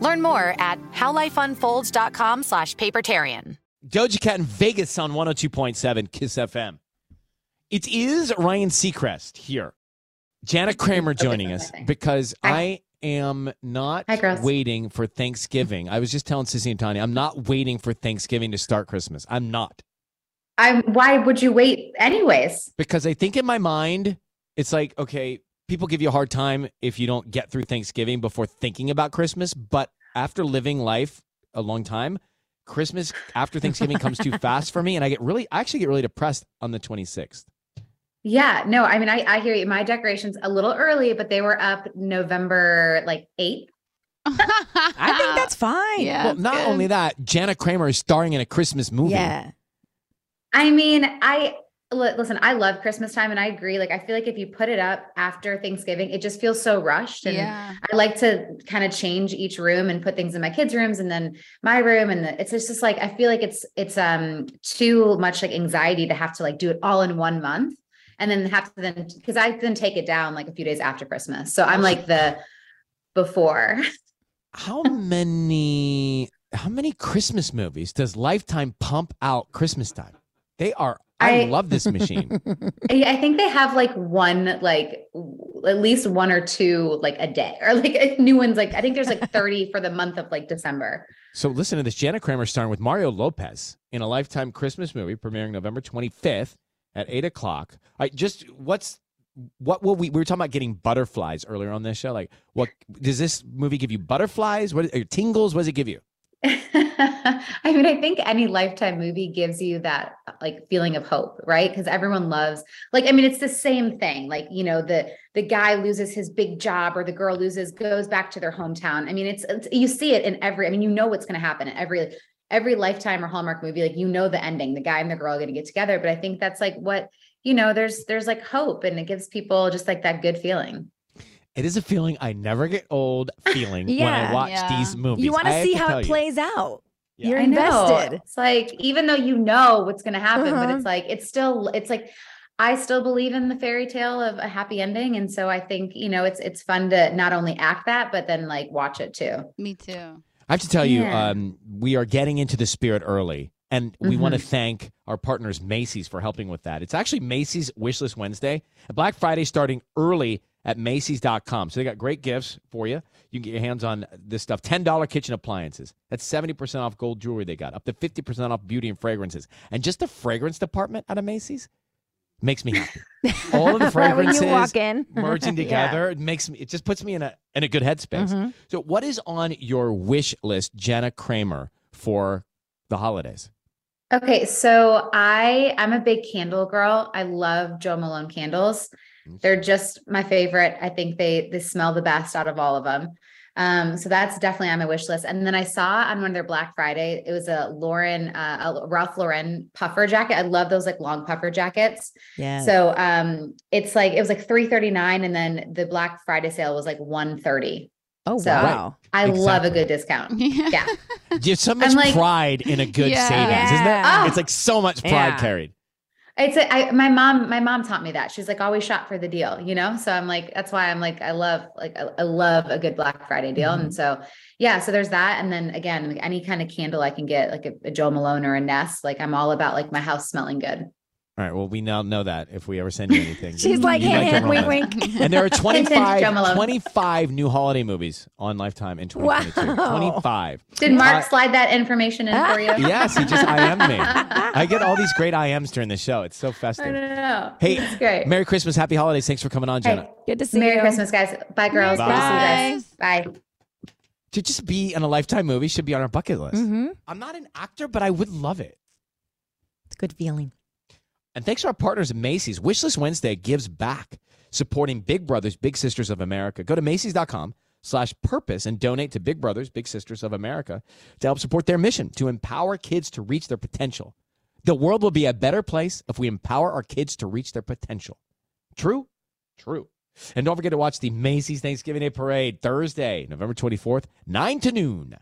Learn more at howlifeunfolds.com slash papertarian. Doja Cat in Vegas on 102.7 Kiss FM. It is Ryan Seacrest here. Jana Kramer joining us because I am not Hi, waiting for Thanksgiving. I was just telling Sissy and Tanya, I'm not waiting for Thanksgiving to start Christmas. I'm not. I'm why would you wait anyways? Because I think in my mind, it's like, okay, people give you a hard time if you don't get through Thanksgiving before thinking about Christmas. But after living life a long time, Christmas after Thanksgiving comes too fast for me. And I get really, I actually get really depressed on the 26th. Yeah, no, I mean I, I hear you. My decorations a little early, but they were up November like 8th. I think that's fine. Yeah. well, not only that, Jana Kramer is starring in a Christmas movie. Yeah. I mean, I li- listen, I love Christmas time and I agree. Like, I feel like if you put it up after Thanksgiving, it just feels so rushed. And Yeah. I like to kind of change each room and put things in my kids' rooms and then my room. And the, it's just, just like, I feel like it's, it's, um, too much like anxiety to have to like do it all in one month and then have to then, cause I then take it down like a few days after Christmas. So I'm like the before. How many how many Christmas movies does Lifetime pump out Christmas time? They are I, I- love this machine. I think they have like one, like at least one or two, like a day, or like new ones. Like I think there's like 30 for the month of like December. so listen to this. Jana Kramer starring with Mario Lopez in a Lifetime Christmas movie premiering November 25th at eight o'clock. I just what's what will we we were talking about getting butterflies earlier on this show. Like what does this movie give you butterflies? What or tingles? What does it give you? I mean, I think any lifetime movie gives you that like feeling of hope, right? Because everyone loves, like, I mean, it's the same thing. Like, you know, the the guy loses his big job or the girl loses, goes back to their hometown. I mean, it's, it's you see it in every, I mean, you know what's gonna happen in every every lifetime or Hallmark movie, like you know the ending, the guy and the girl are gonna get together. But I think that's like what, you know, there's there's like hope and it gives people just like that good feeling. It is a feeling I never get old feeling when I watch Yeah. these movies. You want to see how it you. plays out. Yeah. You're invested. It's like even though you know what's going to happen, but Uh-huh. it's like it's still it's like I still believe in the fairy tale of a happy ending, and so I think you know it's it's fun to not only act that but then like watch it too. Me too. I have to tell you, um, we are getting into the spirit early, and we want to thank our partners Macy's for helping with that. It's actually Macy's Wishlist Wednesday, Black Friday starting early at Macy's.com. So they got great gifts for you. You can get your hands on this stuff. Ten dollar kitchen appliances. That's seventy percent off gold jewelry. They got up to fifty percent off beauty and fragrances, and just the fragrance department out of Macy's makes me happy. All of the Right when fragrances you walk in. merging Yeah. together. It makes me. It just puts me in a in a good headspace. Mhm. So, what is on your wish list, Jana Kramer, for the holidays? Okay, so I I'm a big candle girl. I love Jo Malone candles. They're just my favorite. I think they they smell the best out of all of them. Um, so that's definitely on my wish list. And then I saw on one of their Black Friday, it was a Lauren, uh, a Ralph Lauren puffer jacket. I love those like long puffer jackets. Yeah. So um, it's like it was like three thirty nine, and then the Black Friday sale was like one thirty. Oh, So wow. I love a good discount. Yeah. Yeah. There's so much like- pride in a good Yeah. savings, isn't there? Yeah. It's like so much pride Yeah. carried. It's a, I, my mom, my mom taught me that. She's like, always shop for the deal, you know? So I'm like, that's why I'm like, I love, like, I, I love a good Black Friday deal. Mm-hmm. And so, yeah, so there's that. And then again, like any kind of candle I can get, like a, a Jo Malone or a Nest, like I'm all about like my house smelling good. All right. Well, we now know that if we ever send you anything. She's like, You hint, like wink, wink. And there are Hint, 25, 25 new holiday movies on Lifetime in 2022. Wow. 25. Did Mark Uh, slide that information in for you? Yes, he just IM'd me. I get all these great IMs during the show. It's so I festive. know. Hey, it's great. Merry Christmas, Happy Holidays. Thanks for coming on, Jana. Hey, Good to see Merry you. Christmas, guys. Bye, girls. Good to see you guys. Bye. To just be in a Lifetime movie should be on our bucket list. Mm-hmm. I'm not an actor, but I would love it. It's a good feeling. And thanks to our partners at Macy's, Wishlist Wednesday gives back, supporting Big Brothers Big Sisters of America. Go to Macy's.com slash purpose and donate to Big Brothers Big Sisters of America to help support their mission to empower kids to reach their potential. The world will be a better place if we empower our kids to reach their potential. True? True. And don't forget to watch the Macy's Thanksgiving Day Parade Thursday, November 24th, 9 to noon.